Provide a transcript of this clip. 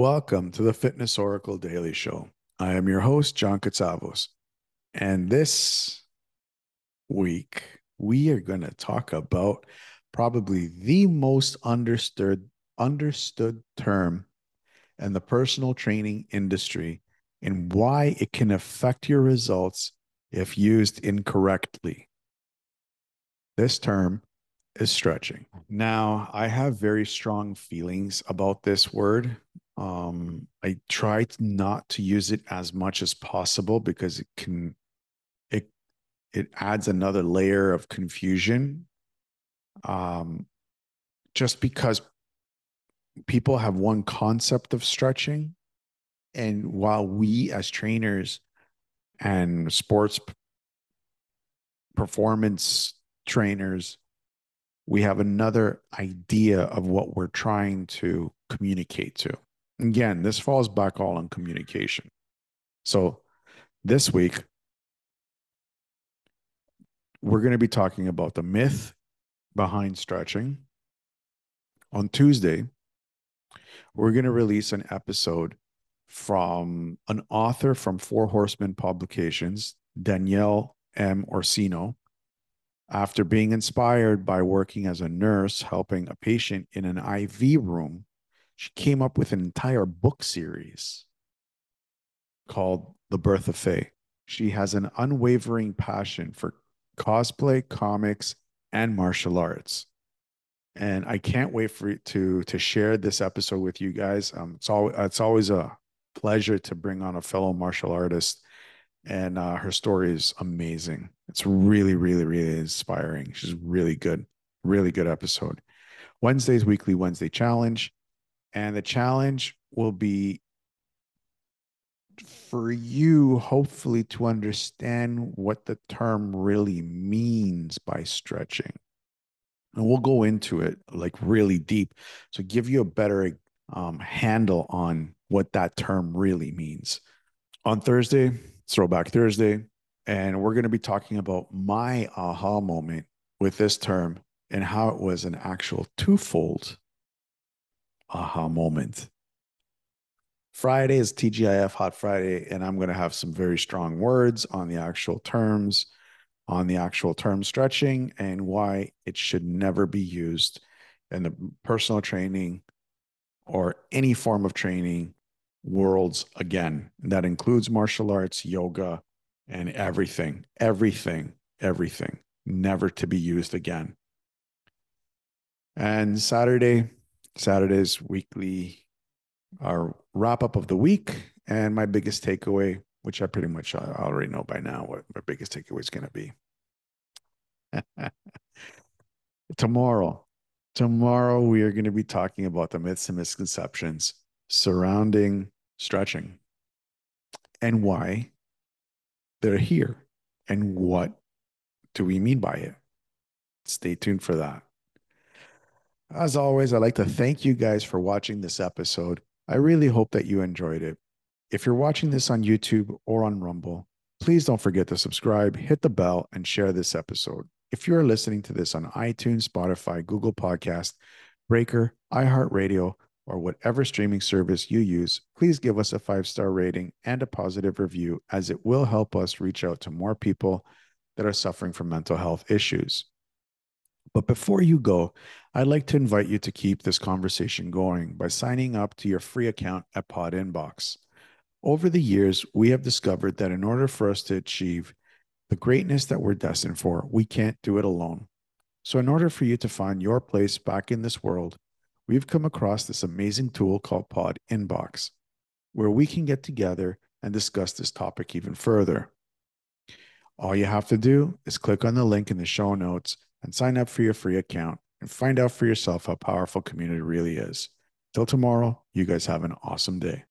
Welcome to the Fitness Oracle Daily Show. I am your host, John Katsavos. And this week, we are going to talk about probably the most understood understood term in the personal training industry and why it can affect your results if used incorrectly. This term is stretching. Now, I have very strong feelings about this word um, I try not to use it as much as possible because it can it it adds another layer of confusion. Um, just because people have one concept of stretching, and while we as trainers and sports performance trainers we have another idea of what we're trying to communicate to Again, this falls back all on communication. So this week, we're going to be talking about the myth behind stretching. On Tuesday, we're going to release an episode from an author from Four Horsemen Publications, Danielle M. Orsino. After being inspired by working as a nurse helping a patient in an IV room she came up with an entire book series called The Birth of Fae. She has an unwavering passion for cosplay, comics, and martial arts. And I can't wait for to to share this episode with you guys. Um, it's all it's always a pleasure to bring on a fellow martial artist, and uh, her story is amazing. It's really, really, really inspiring. She's really good, really good episode. Wednesday's weekly Wednesday challenge. And the challenge will be for you, hopefully, to understand what the term really means by stretching. And we'll go into it like really deep to give you a better um, handle on what that term really means. On Thursday, Throwback Thursday, and we're going to be talking about my aha moment with this term and how it was an actual twofold aha moment. Friday is TGIF Hot Friday, and I'm going to have some very strong words on the actual terms, on the actual term stretching, and why it should never be used in the personal training or any form of training worlds again. That includes martial arts, yoga, and everything, everything, everything, never to be used again. And Saturday, Saturday's weekly uh, our wrap up of the week and my biggest takeaway, which I pretty much I already know by now what my biggest takeaway is going to be. tomorrow, tomorrow we are going to be talking about the myths and misconceptions surrounding stretching and why they're here and what do we mean by it. Stay tuned for that. As always, I'd like to thank you guys for watching this episode. I really hope that you enjoyed it. If you're watching this on YouTube or on Rumble, please don't forget to subscribe, hit the bell, and share this episode. If you are listening to this on iTunes, Spotify, Google Podcast, Breaker, iHeartRadio, or whatever streaming service you use, please give us a five star rating and a positive review, as it will help us reach out to more people that are suffering from mental health issues. But before you go, I'd like to invite you to keep this conversation going by signing up to your free account at PodInBox. Over the years, we have discovered that in order for us to achieve the greatness that we're destined for, we can't do it alone. So, in order for you to find your place back in this world, we've come across this amazing tool called Pod Inbox, where we can get together and discuss this topic even further. All you have to do is click on the link in the show notes and sign up for your free account and find out for yourself how powerful community really is. Till tomorrow, you guys have an awesome day.